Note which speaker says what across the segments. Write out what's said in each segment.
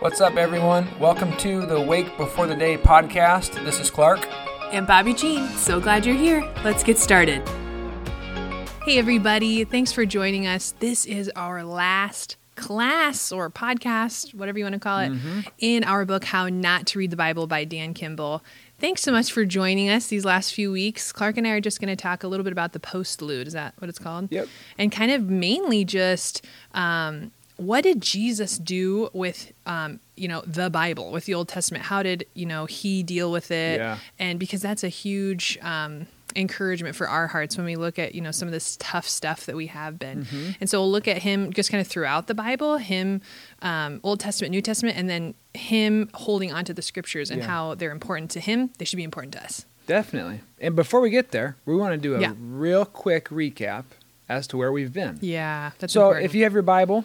Speaker 1: What's up, everyone? Welcome to the Wake Before the Day podcast. This is Klarc.
Speaker 2: And Bobbie Jean. So glad you're here. Let's get started. Hey, everybody. Thanks for joining us. This is our last class or podcast, whatever you want to call it, in our book, How Not to Read the Bible by Dan Kimball. Thanks so much for joining us these last few weeks. Klarc and I are just going to talk a little bit about the postlude. Is that what it's called?
Speaker 1: Yep.
Speaker 2: And kind of mainly just um, what did Jesus do with, um, you know, the Bible, with the Old Testament? How did, you know, he deal with it?
Speaker 1: Yeah.
Speaker 2: And because that's a huge um, encouragement for our hearts when we look at, you know, some of this tough stuff that we have been.
Speaker 1: Mm-hmm.
Speaker 2: And so we'll look at him just kind of throughout the Bible, him, um, Old Testament, New Testament, and then him holding onto the scriptures and
Speaker 1: Yeah.
Speaker 2: how they're important to him. They should be important to us.
Speaker 1: Definitely. And before we get there, we want to do a
Speaker 2: Yeah.
Speaker 1: real quick recap as to where we've been.
Speaker 2: Yeah. That's
Speaker 1: so
Speaker 2: important.
Speaker 1: if you have your Bible,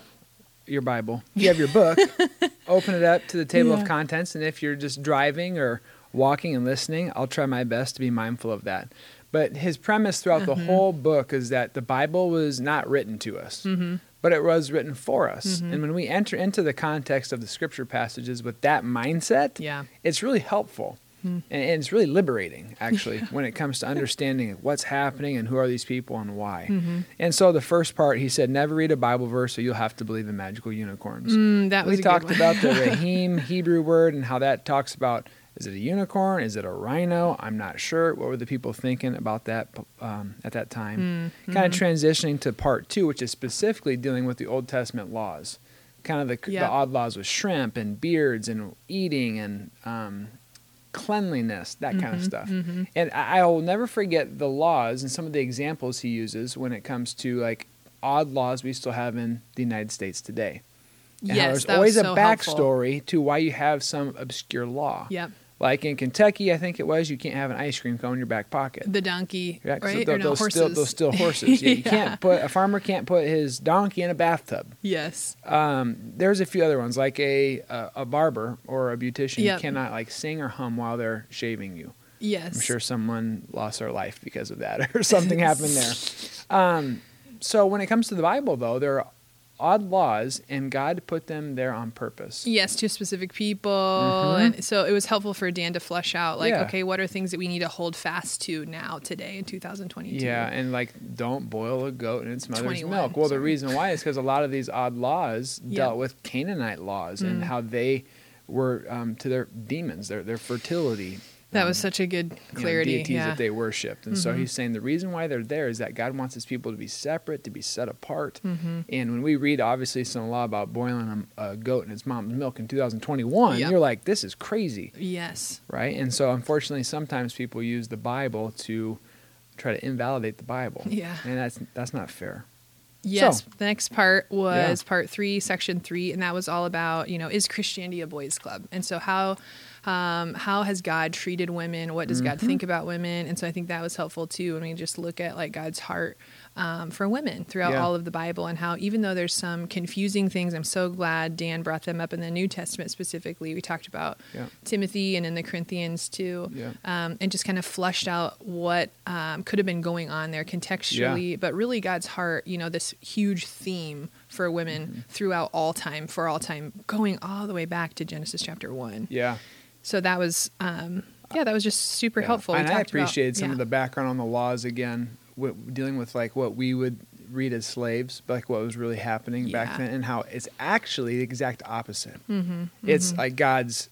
Speaker 1: your Bible, you have your book, open it up to the table
Speaker 2: Yeah.
Speaker 1: of contents. And if you're just driving or walking and listening, I'll try my best to be mindful of that. But his premise throughout
Speaker 2: Mm-hmm.
Speaker 1: the whole book is that the Bible was not written to us,
Speaker 2: Mm-hmm.
Speaker 1: but it was written for us. And when we enter into the context of the scripture passages with that mindset,
Speaker 2: Yeah.
Speaker 1: it's really helpful.
Speaker 2: Hmm.
Speaker 1: And, and it's really liberating, actually, when it comes to understanding what's happening and who are these people and why.
Speaker 2: Mm-hmm.
Speaker 1: And so the first part, he said, never read a Bible verse or you'll have to believe in magical unicorns.
Speaker 2: Mm, that
Speaker 1: we talked about the re'em Hebrew word and how that talks about is it a unicorn? Is it a rhino? I'm not sure. What were the people thinking about that um, at that time?
Speaker 2: Mm,
Speaker 1: Kind of
Speaker 2: mm-hmm.
Speaker 1: transitioning to part two, which is specifically dealing with the Old Testament laws, kind of the, the odd laws with shrimp and beards and eating and um, cleanliness, that kind of stuff.
Speaker 2: mhm.
Speaker 1: And I, I will never forget the laws and some of the examples he uses when it comes to like odd laws we still have in the United States today. And
Speaker 2: Yes,
Speaker 1: there's
Speaker 2: that
Speaker 1: always
Speaker 2: was
Speaker 1: a
Speaker 2: so helpful.
Speaker 1: backstory to why you have some obscure law.
Speaker 2: Yep.
Speaker 1: Like in Kentucky, I think it was, you can't have an ice cream cone in your back pocket.
Speaker 2: The donkey,
Speaker 1: Yeah,
Speaker 2: right?
Speaker 1: tho-
Speaker 2: or no, horses.
Speaker 1: still those still horses. Yeah, You can't put a farmer can't put his donkey in a bathtub.
Speaker 2: Yes.
Speaker 1: Um, there's a few other ones, like a a, a barber or a beautician
Speaker 2: Yep.
Speaker 1: cannot like sing or hum while they're shaving you.
Speaker 2: Yes.
Speaker 1: I'm sure someone lost their life because of that, or something happened there. Um, so when it comes to the Bible, though, there are odd laws, and God put them there on purpose.
Speaker 2: Yes, to specific people.
Speaker 1: Mhm.
Speaker 2: And so it was helpful for Dan to flesh out, like,
Speaker 1: Yeah.
Speaker 2: okay, what are things that we need to hold fast to now, today, in 2022?
Speaker 1: Yeah, and like don't boil a goat in its mother's
Speaker 2: 21,
Speaker 1: milk. Well, the reason why is because a lot of these odd laws dealt with Canaanite laws and
Speaker 2: Mm.
Speaker 1: how they were um, to their demons, their their fertility.
Speaker 2: That
Speaker 1: um,
Speaker 2: was such a good
Speaker 1: you know,
Speaker 2: clarity.
Speaker 1: deities
Speaker 2: yeah.
Speaker 1: that they worshipped. And so
Speaker 2: Mhm.
Speaker 1: he's saying the reason why they're there is that God wants his people to be separate, to be set apart.
Speaker 2: Mhm.
Speaker 1: And when we read, obviously, some law about boiling a, a goat in its mom's milk in 2021,
Speaker 2: Yep.
Speaker 1: you're like, this is crazy,
Speaker 2: Yes.
Speaker 1: right? And so, unfortunately, sometimes people use the Bible to try to invalidate the Bible.
Speaker 2: Yeah.
Speaker 1: And that's that's not fair.
Speaker 2: Yes.
Speaker 1: So-
Speaker 2: the next part was part three, section three, and that was all about, you know, is Christianity a boys' club? And so how um, how has God treated women? What does God
Speaker 1: Mhm.
Speaker 2: think about women? And so I think that was helpful too when we just look at like God's heart um, for women throughout
Speaker 1: Yeah.
Speaker 2: all of the Bible and how even though there's some confusing things, I'm so glad Dan brought them up in the New Testament specifically. We talked about
Speaker 1: Yeah.
Speaker 2: Timothy and in the Corinthians too
Speaker 1: Yeah.
Speaker 2: um, and just kind of flushed out what um, could have been going on there contextually, but really God's heart, you know, this huge theme for women
Speaker 1: Mm-hmm.
Speaker 2: throughout all time, for all time, going all the way back to Genesis chapter one.
Speaker 1: Yeah.
Speaker 2: So that was, um, yeah, that was just super
Speaker 1: Yeah.
Speaker 2: helpful. We
Speaker 1: And I
Speaker 2: talked about-
Speaker 1: appreciated some
Speaker 2: yeah.
Speaker 1: of the background on the laws again, w- dealing with like what we would read as slaves, but like what was really happening back then, and how it's actually the exact opposite.
Speaker 2: Mhm,
Speaker 1: It's
Speaker 2: mhm.
Speaker 1: like God's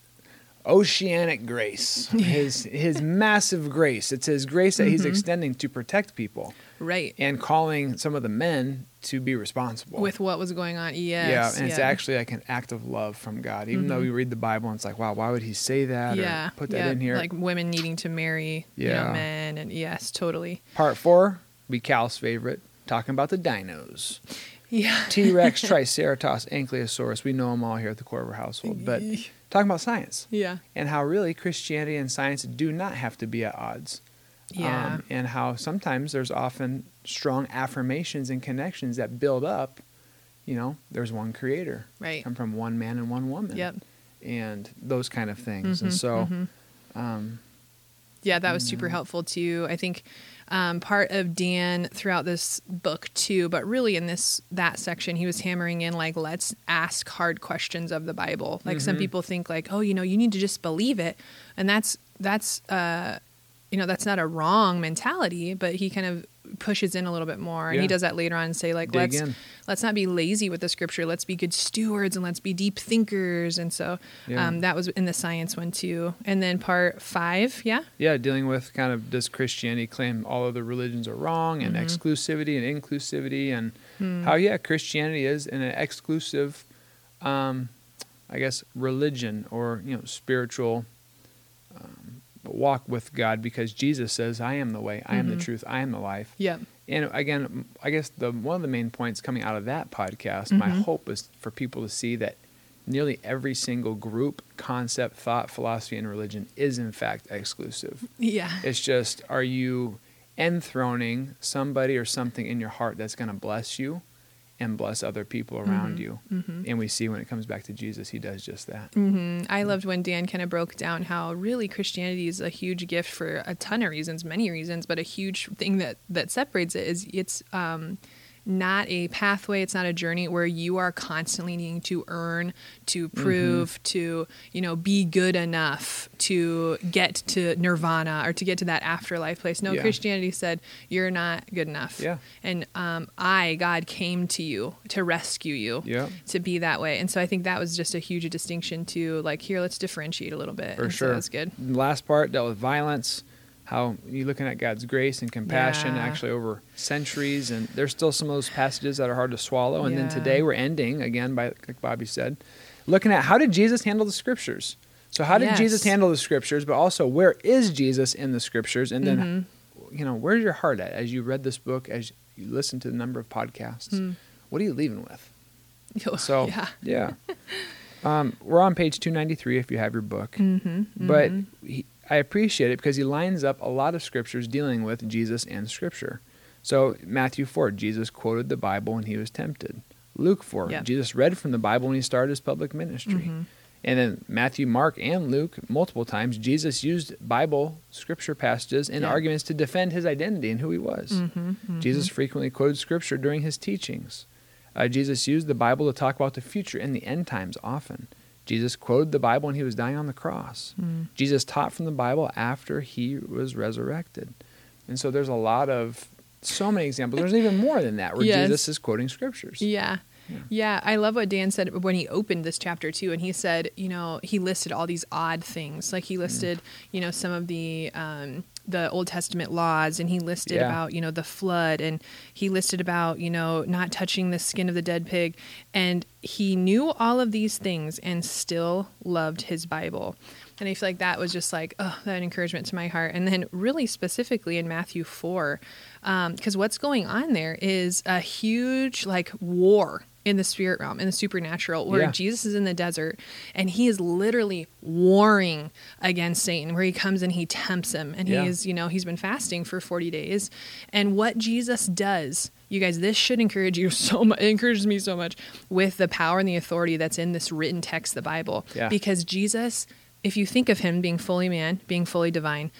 Speaker 1: oceanic grace, his his massive grace. It's his grace that he's
Speaker 2: Mhm.
Speaker 1: extending to protect people
Speaker 2: right
Speaker 1: and calling some of the men to be responsible.
Speaker 2: with what was going on. Yes,
Speaker 1: yeah, and it's actually like an act of love from God. Even though
Speaker 2: Mhm.
Speaker 1: we read the Bible and it's like, wow, why would he say that
Speaker 2: yeah,
Speaker 1: or put that
Speaker 2: yeah,
Speaker 1: in here?
Speaker 2: like women needing to marry you know,
Speaker 1: Yeah.
Speaker 2: men, and yes, totally.
Speaker 1: Part four, be Cal's favorite, talking about the dinos.
Speaker 2: Yeah,
Speaker 1: T Rex, Triceratops, Ankylosaurus. We know them all here at the Korver household. But talking about science
Speaker 2: yeah,
Speaker 1: and how really Christianity and science do not have to be at odds.
Speaker 2: Yeah.
Speaker 1: Um, and how sometimes there's often strong affirmations and connections that build up. You know, there's one creator,
Speaker 2: right.
Speaker 1: come from one man and one woman.
Speaker 2: Yep.
Speaker 1: And those kind of things. And
Speaker 2: Mhm,
Speaker 1: so,
Speaker 2: mhm.
Speaker 1: um,
Speaker 2: Yeah, that was super helpful too. I think um, part of Dan throughout this book too, but really in this that section, he was hammering in like, let's ask hard questions of the Bible. Like some people think like, oh, you know, you need to just believe it, and that's that's uh, you know that's not a wrong mentality, but he kind of pushes in a little bit more, and
Speaker 1: Yeah.
Speaker 2: he does that later on and say like,
Speaker 1: Dig
Speaker 2: let's
Speaker 1: in.
Speaker 2: let's not be lazy with the scripture. Let's be good stewards and let's be deep thinkers. And so
Speaker 1: Yeah.
Speaker 2: um, that was in the science one too. And then part five, yeah.
Speaker 1: Yeah, dealing with kind of does Christianity claim all other religions are wrong and exclusivity and inclusivity and how yeah Christianity is an exclusive, um, I guess religion or you know spiritual um, walk with God because Jesus says I am the way, I am the truth, I am the life.
Speaker 2: Yep.
Speaker 1: And again, I guess the one of the main points coming out of that podcast, my
Speaker 2: Mm-hmm.
Speaker 1: hope is for people to see that nearly every single group, concept, thought, philosophy, and religion is in fact exclusive.
Speaker 2: Yeah.
Speaker 1: It's just, are you enthroning somebody or something in your heart that's going to bless you and bless other people around you? And we see when it comes back to Jesus, he does just that.
Speaker 2: hmm I loved when Dan kind of broke down how really Christianity is a huge gift for a ton of reasons, many reasons, but a huge thing that that separates it is it's um, not a pathway, it's not a journey where you are constantly needing to earn, to prove, to you know be good enough to get to nirvana or to get to that afterlife place. No,
Speaker 1: Yeah.
Speaker 2: Christianity said you're not good enough.
Speaker 1: Yeah.
Speaker 2: And um, I, God, came to you to rescue you
Speaker 1: Yeah.
Speaker 2: to be that way. And so I think that was just a huge distinction to like here, let's differentiate a little bit.
Speaker 1: For
Speaker 2: And
Speaker 1: sure.
Speaker 2: that was good.
Speaker 1: Last part dealt with violence, how you're looking at God's grace and compassion
Speaker 2: Yeah.
Speaker 1: actually over centuries. And there's still some of those passages that are hard to swallow. And then today we're ending, again, by like Bobbie said, looking at how did Jesus handle the scriptures? So, how did
Speaker 2: Yes.
Speaker 1: Jesus handle the scriptures? But also, where is Jesus in the scriptures? And then,
Speaker 2: Mm-hmm.
Speaker 1: you know, where's your heart at as you read this book, as you listen to the number of podcasts?
Speaker 2: Hmm.
Speaker 1: What are you leaving with? So
Speaker 2: yeah.
Speaker 1: yeah, um, we're on page two ninety three if you have your book.
Speaker 2: Mm-hmm,
Speaker 1: But he, I appreciate it because he lines up a lot of scriptures dealing with Jesus and Scripture. So Matthew four, Jesus quoted the Bible when he was tempted. Luke four,
Speaker 2: Yep.
Speaker 1: Jesus read from the Bible when he started his public ministry.
Speaker 2: Mm-hmm.
Speaker 1: And then Matthew, Mark, and Luke, multiple times, Jesus used Bible scripture passages and
Speaker 2: Yeah.
Speaker 1: arguments to defend his identity and who he was.
Speaker 2: Mm-hmm,
Speaker 1: Jesus frequently quoted scripture during his teachings. Uh, Jesus used the Bible to talk about the future and the end times often. Jesus quoted the Bible when he was dying on the cross.
Speaker 2: Mm.
Speaker 1: Jesus taught from the Bible after he was resurrected. And so there's a lot of, so many examples. There's even more than that where
Speaker 2: Yes.
Speaker 1: Jesus is quoting scriptures.
Speaker 2: Yeah.
Speaker 1: Yeah.
Speaker 2: Yeah, I love what Dan said when he opened this chapter too, and he said, you know, he listed all these odd things, like
Speaker 1: Mm.
Speaker 2: he listed, you know, some of the um, the Old Testament laws, and he listed
Speaker 1: Yeah.
Speaker 2: about, you know, the flood, and he listed about, you know, not touching the skin of the dead pig, and he knew all of these things and still loved his Bible. And I feel like that was just like, oh, that encouragement to my heart. And then, really specifically in Matthew 4, um, because what's going on there is a huge like war in the spirit realm, in the supernatural, where
Speaker 1: Yeah.
Speaker 2: Jesus is in the desert and he is literally warring against Satan, where he comes and he tempts him. And
Speaker 1: Yeah.
Speaker 2: he's, you know, he's been fasting for 40 days. And what Jesus does, you guys, this should encourage you so much. It encourages me so much with the power and the authority that's in this written text, the Bible.
Speaker 1: Yeah.
Speaker 2: Because Jesus, if you think of him being fully man, being fully divine,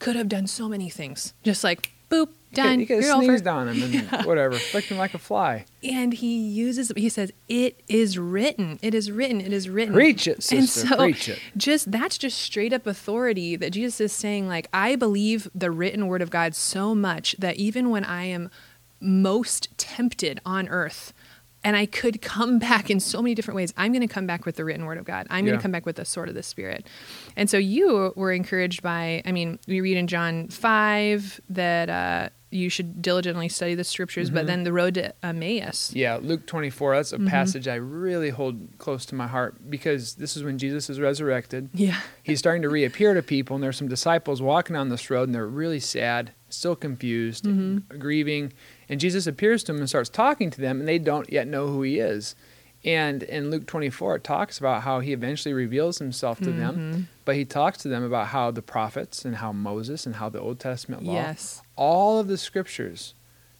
Speaker 2: could have done so many things. Just like, boop, done.
Speaker 1: You could have
Speaker 2: over.
Speaker 1: sneezed on him and whatever, flicked him like a fly.
Speaker 2: And he uses, he says, it is written. It is written. It is written.
Speaker 1: Preach it,
Speaker 2: And
Speaker 1: sister,
Speaker 2: so
Speaker 1: preach it.
Speaker 2: just that's just straight up authority that Jesus is saying, like, I believe the written word of God so much that even when I am most tempted on earth, and I could come back in so many different ways. I'm going to come back with the written word of God. I'm going to come back with the sword of the Spirit. And so you were encouraged by, I mean, we read in John 5 that uh, you should diligently study the scriptures, but then the road to Emmaus.
Speaker 1: Mm-hmm. Yeah, Luke 24, that's a
Speaker 2: Mm-hmm.
Speaker 1: passage I really hold close to my heart because this is when Jesus is resurrected.
Speaker 2: Yeah.
Speaker 1: He's starting to reappear to people, and there's some disciples walking on this road, and they're really sad, still confused,
Speaker 2: Mm-hmm.
Speaker 1: grieving. And Jesus appears to them and starts talking to them, and they don't yet know who he is. And in Luke 24, it talks about how he eventually reveals himself to
Speaker 2: Mm-hmm.
Speaker 1: them, but he talks to them about how the prophets and how Moses and how the Old Testament law,
Speaker 2: Yes.
Speaker 1: all of the scriptures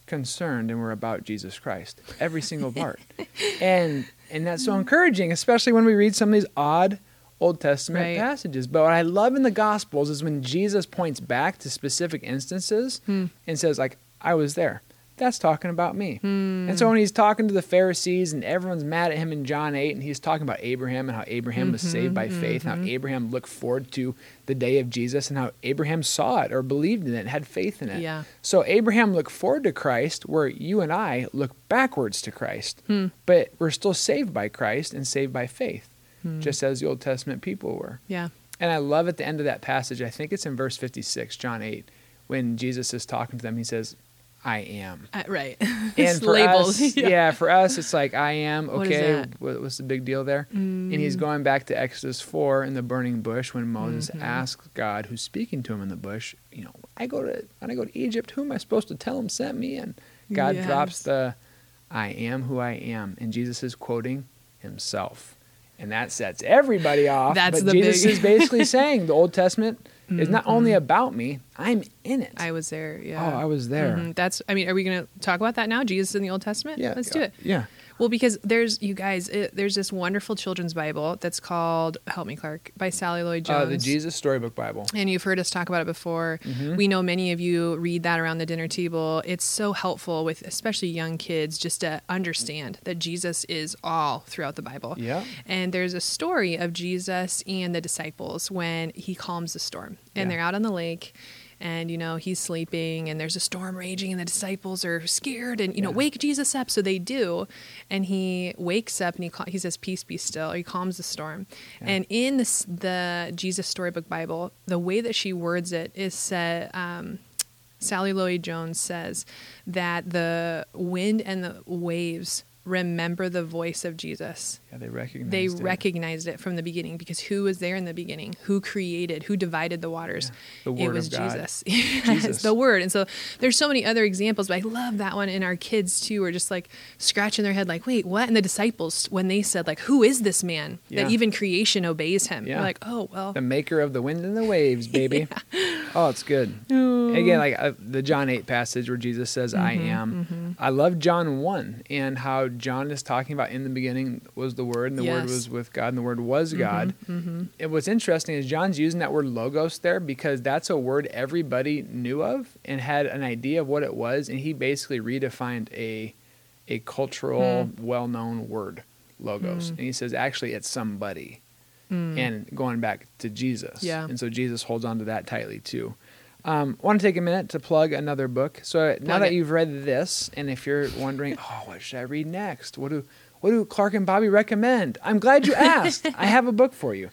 Speaker 1: concerned and were about Jesus Christ, every single part. and and that's so encouraging, especially when we read some of these odd Old Testament
Speaker 2: Right.
Speaker 1: passages. But what I love in the Gospels is when Jesus points back to specific instances
Speaker 2: Hmm.
Speaker 1: and says, like, I was there. That's talking about me.
Speaker 2: Hmm.
Speaker 1: And so when he's talking to the Pharisees and everyone's mad at him in John 8, and he's talking about Abraham and how Abraham was saved by
Speaker 2: Mm-hmm,
Speaker 1: faith, and how Abraham looked forward to the day of Jesus, and how Abraham saw it or believed in it and had faith in it.
Speaker 2: Yeah.
Speaker 1: So Abraham looked forward to Christ, where you and I look backwards to Christ.
Speaker 2: Hmm.
Speaker 1: But we're still saved by Christ and saved by faith,
Speaker 2: Hmm.
Speaker 1: just as the Old Testament people were.
Speaker 2: Yeah.
Speaker 1: And I love at the end of that passage, I think it's in verse 56, John 8, when Jesus is talking to them, he says, I am.
Speaker 2: Uh, right.
Speaker 1: And for
Speaker 2: labels.
Speaker 1: us, yeah. for us, it's like, I am, okay, what, what's the big deal there? And he's
Speaker 2: Mm.
Speaker 1: going back to Exodus 4 in the burning bush when Moses
Speaker 2: Mm-hmm.
Speaker 1: asks God, who's speaking to him in the bush, you know, I go to, when I go to Egypt, who am I supposed to tell him sent me? And God
Speaker 2: Yes.
Speaker 1: drops the, I am who I am. And Jesus is quoting himself. And that sets everybody off.
Speaker 2: That's
Speaker 1: but
Speaker 2: the
Speaker 1: Jesus
Speaker 2: big-
Speaker 1: is basically saying the Old Testament is not only about me, I'm in it.
Speaker 2: Mm-hmm. I was there. Yeah.
Speaker 1: Oh, I was there.
Speaker 2: Mhm. That's. I mean, are we going to talk about that now? Jesus in the Old Testament.
Speaker 1: Yeah.
Speaker 2: Let's do it.
Speaker 1: Yeah.
Speaker 2: Well, because there's you guys. It, there's this wonderful children's Bible that's called "Help Me, Clark" by Sally Lloyd Jones.
Speaker 1: Uh, the Jesus Storybook Bible.
Speaker 2: and you've heard us talk about it before.
Speaker 1: Mm-hmm.
Speaker 2: We know many of you read that around the dinner table. It's so helpful with especially young kids just to understand that Jesus is all throughout the Bible.
Speaker 1: Yeah.
Speaker 2: And there's a story of Jesus and the disciples when he calms the storm. And
Speaker 1: Yeah.
Speaker 2: they're out on the lake and you know he's sleeping and there's a storm raging and the disciples are scared and you know
Speaker 1: Yeah.
Speaker 2: wake Jesus up so they do and he wakes up and he ca- he says peace be still he calms the storm
Speaker 1: Yeah.
Speaker 2: and in this the Jesus storybook Bible the way that she words it is said um, Sally Lloyd Jones says that the wind and the waves remember the voice of Jesus
Speaker 1: Yeah, they recognized
Speaker 2: they
Speaker 1: it.
Speaker 2: recognized it from the beginning because who was there in the beginning? Who created? Who divided the waters?
Speaker 1: The
Speaker 2: it
Speaker 1: Word
Speaker 2: was
Speaker 1: of God.
Speaker 2: Jesus. Yes,
Speaker 1: Jesus.
Speaker 2: the Word. And so there's so many other examples, but I love that one. And our kids too are just like scratching their head, like, "Wait, what?" And the disciples, when they said, "Like, who is this man
Speaker 1: Yeah.
Speaker 2: that even creation obeys him?"
Speaker 1: Yeah.
Speaker 2: They're like, "Oh, well,
Speaker 1: the maker of the wind and the waves, baby. Oh, it's good. Again, like uh, the John 8 passage where Jesus says, I
Speaker 2: Mm-hmm,
Speaker 1: am. I love John 1 and how John is talking about in the beginning was the Word, and the Word was with God, and the Word was
Speaker 2: Mm-hmm,
Speaker 1: God. And what's interesting is John's using that word logos there because that's a word everybody knew of and had an idea of what it was, and he basically redefined a, a cultural,
Speaker 2: Hmm.
Speaker 1: well known word, logos. And he says, actually, it's somebody
Speaker 2: mm,
Speaker 1: and going back to Jesus.
Speaker 2: Yeah.
Speaker 1: And so Jesus holds on to that tightly too. Um, want to take a minute to plug another book. So now
Speaker 2: Plug
Speaker 1: that
Speaker 2: it.
Speaker 1: you've read this, and if you're wondering, oh, what should I read next? What do what do Klarc and Bobbie recommend? I'm glad you asked. I have a book for you,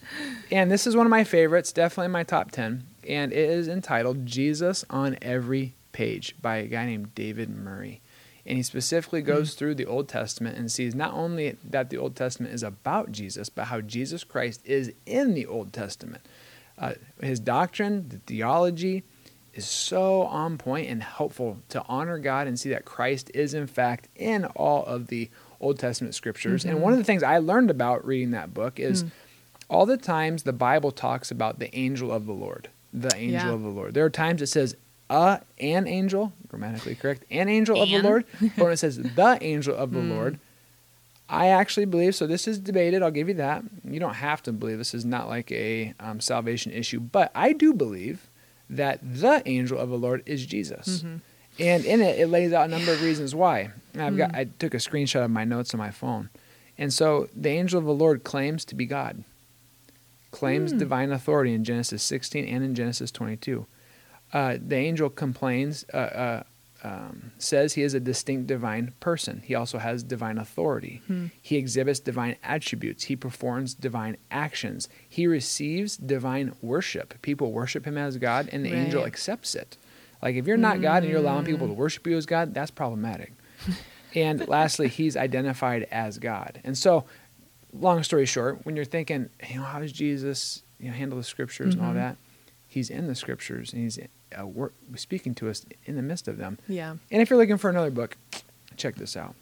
Speaker 1: and this is one of my favorites, definitely in my top ten, and it is entitled "Jesus on Every Page" by a guy named David Murray. And he specifically goes through the Old Testament and sees not only that the Old Testament is about Jesus, but how Jesus Christ is in the Old Testament. Uh, his doctrine, the theology, is so on point and helpful to honor God and see that Christ is, in fact, in all of the Old Testament scriptures. And one mm-hmm. of the things I learned about reading that book is hmm. all the times the Bible talks about the angel of the Lord, the angel
Speaker 2: Yeah.
Speaker 1: of the Lord. There are times it says a an angel, grammatically correct, an angel of the Lord, but when it says the angel of the hmm. Lord, I actually believe so. This is debated. I'll give you that. You don't have to believe this is not like a um, salvation issue, but I do believe that the angel of the Lord is Jesus, and in it it lays out a number of reasons why. And I've got I took a screenshot of my notes on my phone, and so the angel of the Lord claims to be God, claims divine authority in Genesis 16 and in Genesis 22. Uh, the angel complains, uh, uh, um, says he is a distinct divine person. He also has divine authority. Hmm. He exhibits divine attributes. He performs divine actions. He receives divine worship. People worship him as God, and the angel accepts it. Like if you're not God and you're allowing hmm. people to worship you as God, that's problematic. and lastly, he's identified as God. And so, long story short, when you're thinking, you know, how does Jesus you know, handle the scriptures and all mm-hmm. that? He's in the scriptures and he's uh, wor- speaking to us in the midst of them.
Speaker 2: yeah.
Speaker 1: And if you're looking for another book, check this out.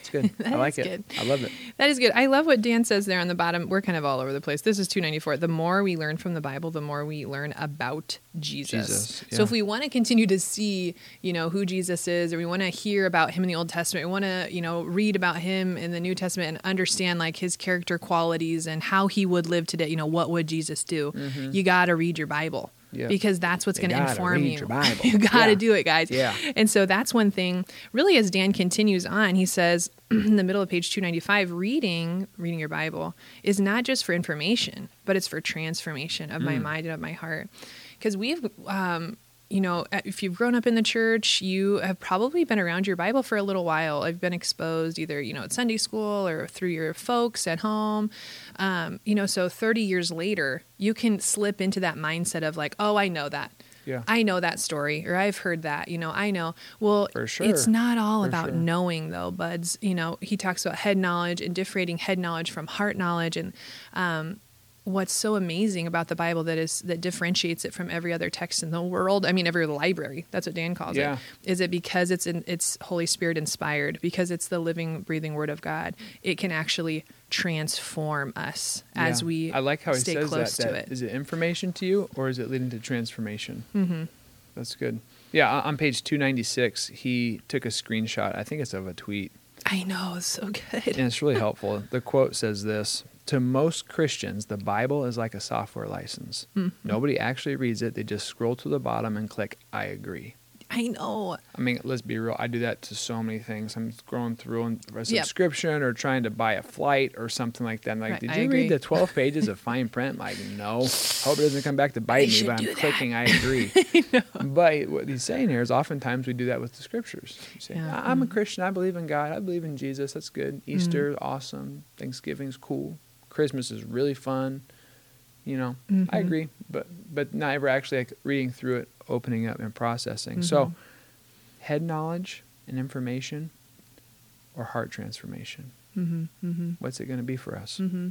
Speaker 1: It's good. I like it.
Speaker 2: good.
Speaker 1: I love it.
Speaker 2: That is good. I love what Dan says there on the bottom. We're kind of all over the place. This is 294. The more we learn from the Bible, the more we learn about Jesus.
Speaker 1: Jesus,
Speaker 2: So if we want to continue to see, you know, who Jesus is, or we want to hear about him in the Old Testament, we want to, you know, read about him in the New Testament and understand like his character qualities and how he would live today, you know, what would Jesus do? You got to read your Bible.
Speaker 1: Yeah.
Speaker 2: Because that's what's going to inform you. you got to
Speaker 1: Yeah.
Speaker 2: do it, guys.
Speaker 1: Yeah.
Speaker 2: And so that's one thing. Really, as Dan continues on, he says in the middle of page 295, reading, reading your Bible is not just for information, but it's for transformation of
Speaker 1: Mm.
Speaker 2: my mind and of my heart. Because we've, um, you know, if you've grown up in the church, you have probably been around your Bible for a little while. I've been exposed either, you know, at Sunday school or through your folks at home. Um, you know, so 30 years later, you can slip into that mindset of like, oh, I know that.
Speaker 1: Yeah.
Speaker 2: I know that story or I've heard that, you know, I know. Well,
Speaker 1: For
Speaker 2: it's not all
Speaker 1: For
Speaker 2: about
Speaker 1: sure.
Speaker 2: knowing though, buds. You know, he talks about head knowledge and differentiating head knowledge from heart knowledge and um what's so amazing about the Bible that is that differentiates it from every other text in the world. I mean, every library. That's what Dan calls
Speaker 1: Yeah.
Speaker 2: it. Is it because it's in, it's Holy Spirit inspired? Because it's the living, breathing Word of God. It can actually transform us as
Speaker 1: Yeah.
Speaker 2: we
Speaker 1: I like how he says
Speaker 2: close
Speaker 1: that,
Speaker 2: to
Speaker 1: that.
Speaker 2: it.
Speaker 1: Is it information to you or is it leading to transformation? Mm-hmm. That's good. Yeah, on- on page 296, he took a screenshot. I think it's of a tweet,
Speaker 2: I know, it's so good.
Speaker 1: and it's really helpful. The quote says this To most Christians, the Bible is like a software license.
Speaker 2: Mm-hmm.
Speaker 1: Nobody actually reads it, they just scroll to the bottom and click, I agree.
Speaker 2: I know.
Speaker 1: I mean, let's be real. I do that to so many things. I'm scrolling through and a
Speaker 2: Yep.
Speaker 1: subscription or trying to buy a flight or something like that. I'm like,
Speaker 2: Right,
Speaker 1: did
Speaker 2: I
Speaker 1: you
Speaker 2: agree.
Speaker 1: read the 12 pages of fine print? Like, no. Hope it doesn't come back to bite me, but I'm
Speaker 2: that.
Speaker 1: clicking, I agree. But what he's saying here is oftentimes we do that with the scriptures. You say,
Speaker 2: Yeah.
Speaker 1: "I- I'm a Christian. I believe in God. I believe in Jesus. That's good.
Speaker 2: Mm-hmm.
Speaker 1: Easter, awesome. Thanksgiving's cool. Christmas is really fun. You know, I
Speaker 2: Mhm.
Speaker 1: agree, but but not ever actually like reading through it, opening up, and processing. So,
Speaker 2: Mhm.
Speaker 1: Head knowledge and information, or heart transformation.
Speaker 2: Mm-hmm, mm-hmm.
Speaker 1: What's it going to be for us?
Speaker 2: Mm-hmm.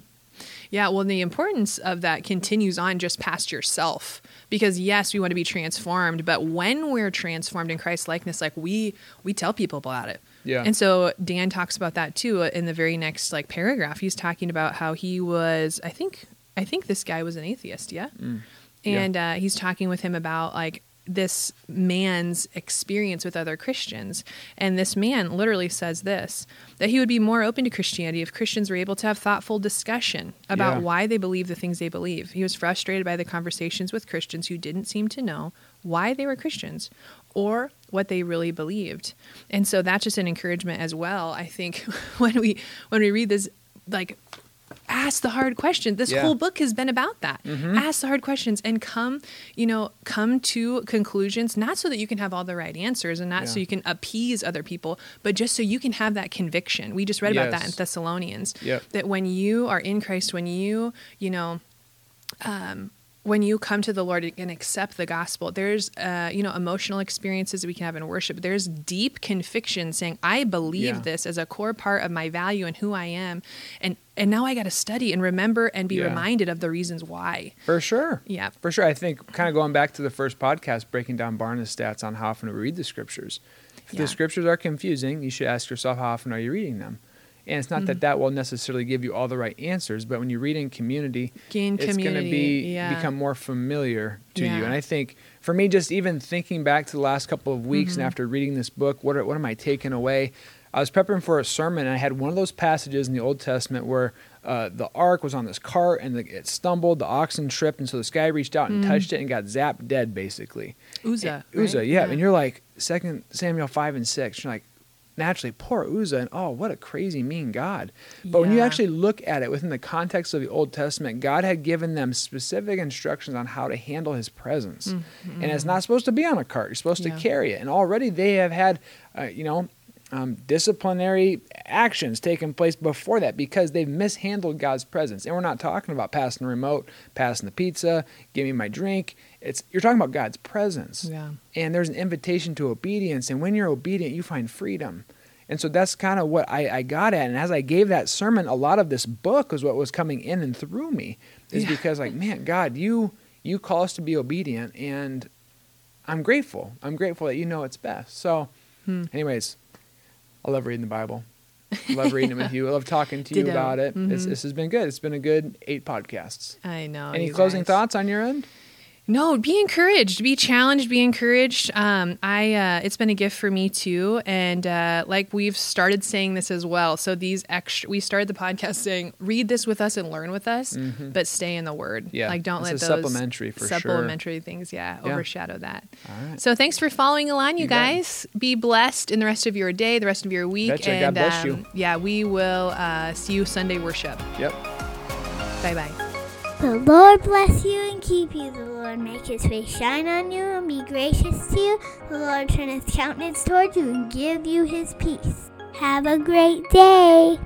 Speaker 2: Yeah, well, the importance of that continues on just past yourself because yes, we want to be transformed, but when we're transformed in Christ's likeness, like we we tell people about it.
Speaker 1: Yeah.
Speaker 2: And so Dan talks about that too in the very next like paragraph. He's talking about how he was, I think, I think this guy was an atheist. Yeah.
Speaker 1: Mm. Yeah.
Speaker 2: And uh, he's talking with him about like this man's experience with other Christians. And this man literally says this that he would be more open to Christianity if Christians were able to have thoughtful discussion about
Speaker 1: Yeah.
Speaker 2: why they believe the things they believe. He was frustrated by the conversations with Christians who didn't seem to know why they were Christians or what they really believed. And so that's just an encouragement as well. I think when we when we read this like ask the hard questions. This
Speaker 1: Yeah.
Speaker 2: whole book has been about that.
Speaker 1: Mhm.
Speaker 2: Ask the hard questions and come, you know, come to conclusions, not so that you can have all the right answers and not so you can appease other people, but just so you can have that conviction. We just read about that in Thessalonians.
Speaker 1: Yep.
Speaker 2: That when you are in Christ, when you, you know, um, when you come to the Lord and accept the gospel, there's, uh, you know, emotional experiences that we can have in worship. There's deep conviction saying, I believe
Speaker 1: Yeah.
Speaker 2: this as a core part of my value and who I am. And, and now I got to study and remember and be
Speaker 1: Yeah.
Speaker 2: reminded of the reasons why.
Speaker 1: For sure.
Speaker 2: Yeah.
Speaker 1: For sure. I think kind of going back to the first podcast, breaking down Barna's stats on how often we read the scriptures. If
Speaker 2: Yeah.
Speaker 1: the scriptures are confusing, you should ask yourself how often are you reading them? And it's not that that will necessarily give you all the right answers, but when you read in community,
Speaker 2: In
Speaker 1: it's going to be
Speaker 2: yeah.
Speaker 1: become more familiar to you. And I think for me, just even thinking back to the last couple of weeks
Speaker 2: Mm-hmm.
Speaker 1: and after reading this book, what are, what am I taking away? I was preparing for a sermon, and I had one of those passages in the Old Testament where uh, the ark was on this cart and the, it stumbled, the oxen tripped, and so this guy reached out and touched it and got zapped dead, basically.
Speaker 2: Uzzah.
Speaker 1: And- Uzzah,
Speaker 2: right?
Speaker 1: yeah. And you're like, Second Samuel 5 and 6, you're like, naturally, poor Uzzah, and oh, what a crazy, mean God. But when you actually look at it within the context of the Old Testament, God had given them specific instructions on how to handle his presence. And it's not supposed to be on a cart, you're supposed
Speaker 2: Mm-hmm. Yeah.
Speaker 1: to carry it. And already they have had, uh, you know, um, disciplinary actions taking place before that because they've mishandled God's presence. And we're not talking about passing the remote, passing the pizza, give me my drink. It's you're talking about God's presence.
Speaker 2: Yeah.
Speaker 1: And there's an invitation to obedience. And when you're obedient, you find freedom. And so that's kind of what I, I got at. And as I gave that sermon, a lot of this book was what was coming in and through me. Is
Speaker 2: Yeah.
Speaker 1: because like, man, God, you you call us to be obedient and I'm grateful. I'm grateful that you know it's best. So
Speaker 2: Hmm.
Speaker 1: anyways, I love reading the Bible. I love reading it with you. I love talking to you
Speaker 2: Ditto.
Speaker 1: about it.
Speaker 2: Mhm.
Speaker 1: this has been good. It's been a good eight podcasts.
Speaker 2: I know.
Speaker 1: Any closing
Speaker 2: guys.
Speaker 1: thoughts on your end?
Speaker 2: No, be encouraged, be challenged, be encouraged. Um, I uh, it's been a gift for me too, and uh, like we've started saying this as well. So these extra, we started the podcast saying, read this with us and learn with us, but stay in the Word.
Speaker 1: Mm-hmm. Yeah,
Speaker 2: like don't
Speaker 1: this
Speaker 2: let those
Speaker 1: supplementary for sure.
Speaker 2: supplementary things, yeah,
Speaker 1: Yeah.
Speaker 2: overshadow that.
Speaker 1: All right.
Speaker 2: So thanks for following along, you,
Speaker 1: You
Speaker 2: guys. Be blessed in the rest of your day, the rest of your week,
Speaker 1: Betcha. God
Speaker 2: and um, yeah, we will uh, see you Sunday worship.
Speaker 1: Yep.
Speaker 2: Bye bye.
Speaker 3: The Lord bless you and keep you. The Lord make his face shine on you and be gracious to you. The Lord turn his countenance toward you and give you his peace. Have a great day.